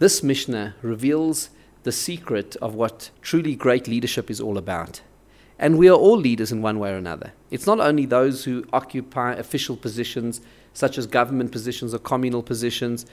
This Mishnah reveals the secret of what truly great leadership is all about. And we are all leaders in one way or another. It's not only those who occupy official positions, such as government positions or communal positions.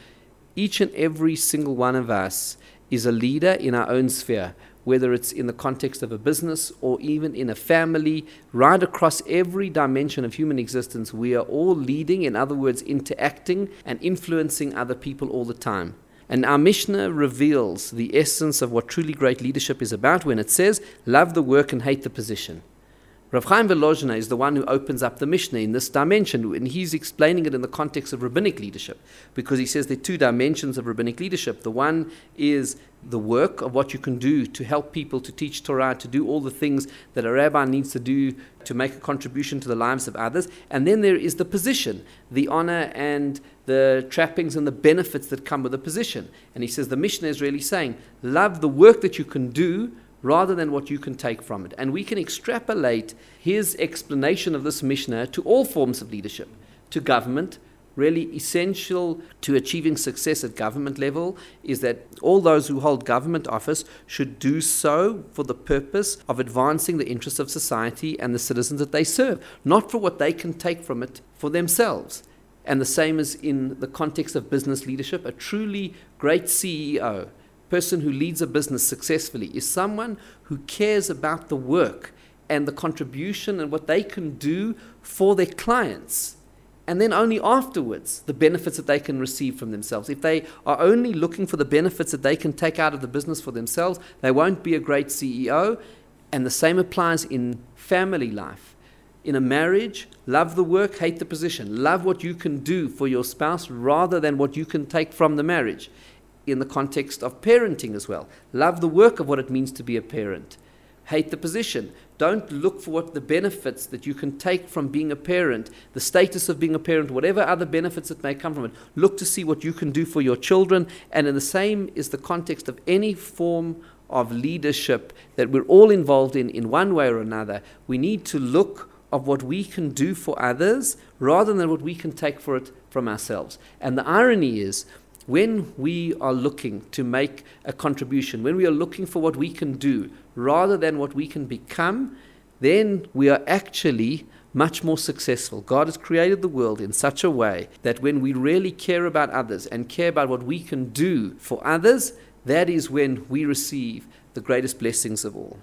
Each and every single one of us is a leader in our own sphere, whether it's in the context of a business or even in a family, right across every dimension of human existence. We are all leading, in other words, interacting and influencing other people all the time. And our Mishnah reveals the essence of what truly great leadership is about when it says, Love the work and hate the position. Rav Chaim Volozhiner is the one who opens up the Mishnah in this dimension, and he's explaining it in the context of rabbinic leadership, because he says there are two dimensions of rabbinic leadership. The one is the work of what you can do to help people to teach Torah, to do all the things that a rabbi needs to do to make a contribution to the lives of others. And then there is the position, the honor and the trappings and the benefits that come with the position. And he says the Mishnah is really saying, love the work that you can do rather than what you can take from it. And we can extrapolate his explanation of this Mishnah to all forms of leadership, to government. Really essential to achieving success at government level is that all those who hold government office should do so for the purpose of advancing the interests of society and the citizens that they serve, not for what they can take from it for themselves. And the same is in the context of business leadership. A truly great CEO person who leads a business successfully is someone who cares about the work and the contribution and what they can do for their clients. And then only afterwards, the benefits that they can receive from themselves. If they are only looking for the benefits that they can take out of the business for themselves, they won't be a great CEO. And the same applies in family life. In a marriage, love the work, hate the position. Love what you can do for your spouse rather than what you can take from the marriage in the context of parenting as well. Love the work of what it means to be a parent. Hate the position. Don't look for what the benefits that you can take from being a parent, the status of being a parent, whatever other benefits that may come from it. Look to see what you can do for your children. And in the same is the context of any form of leadership that we're all involved in, in one way or another. We need to look of what we can do for others rather than what we can take for it from ourselves. And the irony is, when we are looking to make a contribution, when we are looking for what we can do rather than what we can become, then we are actually much more successful. God has created the world in such a way that when we really care about others and care about what we can do for others, that is when we receive the greatest blessings of all.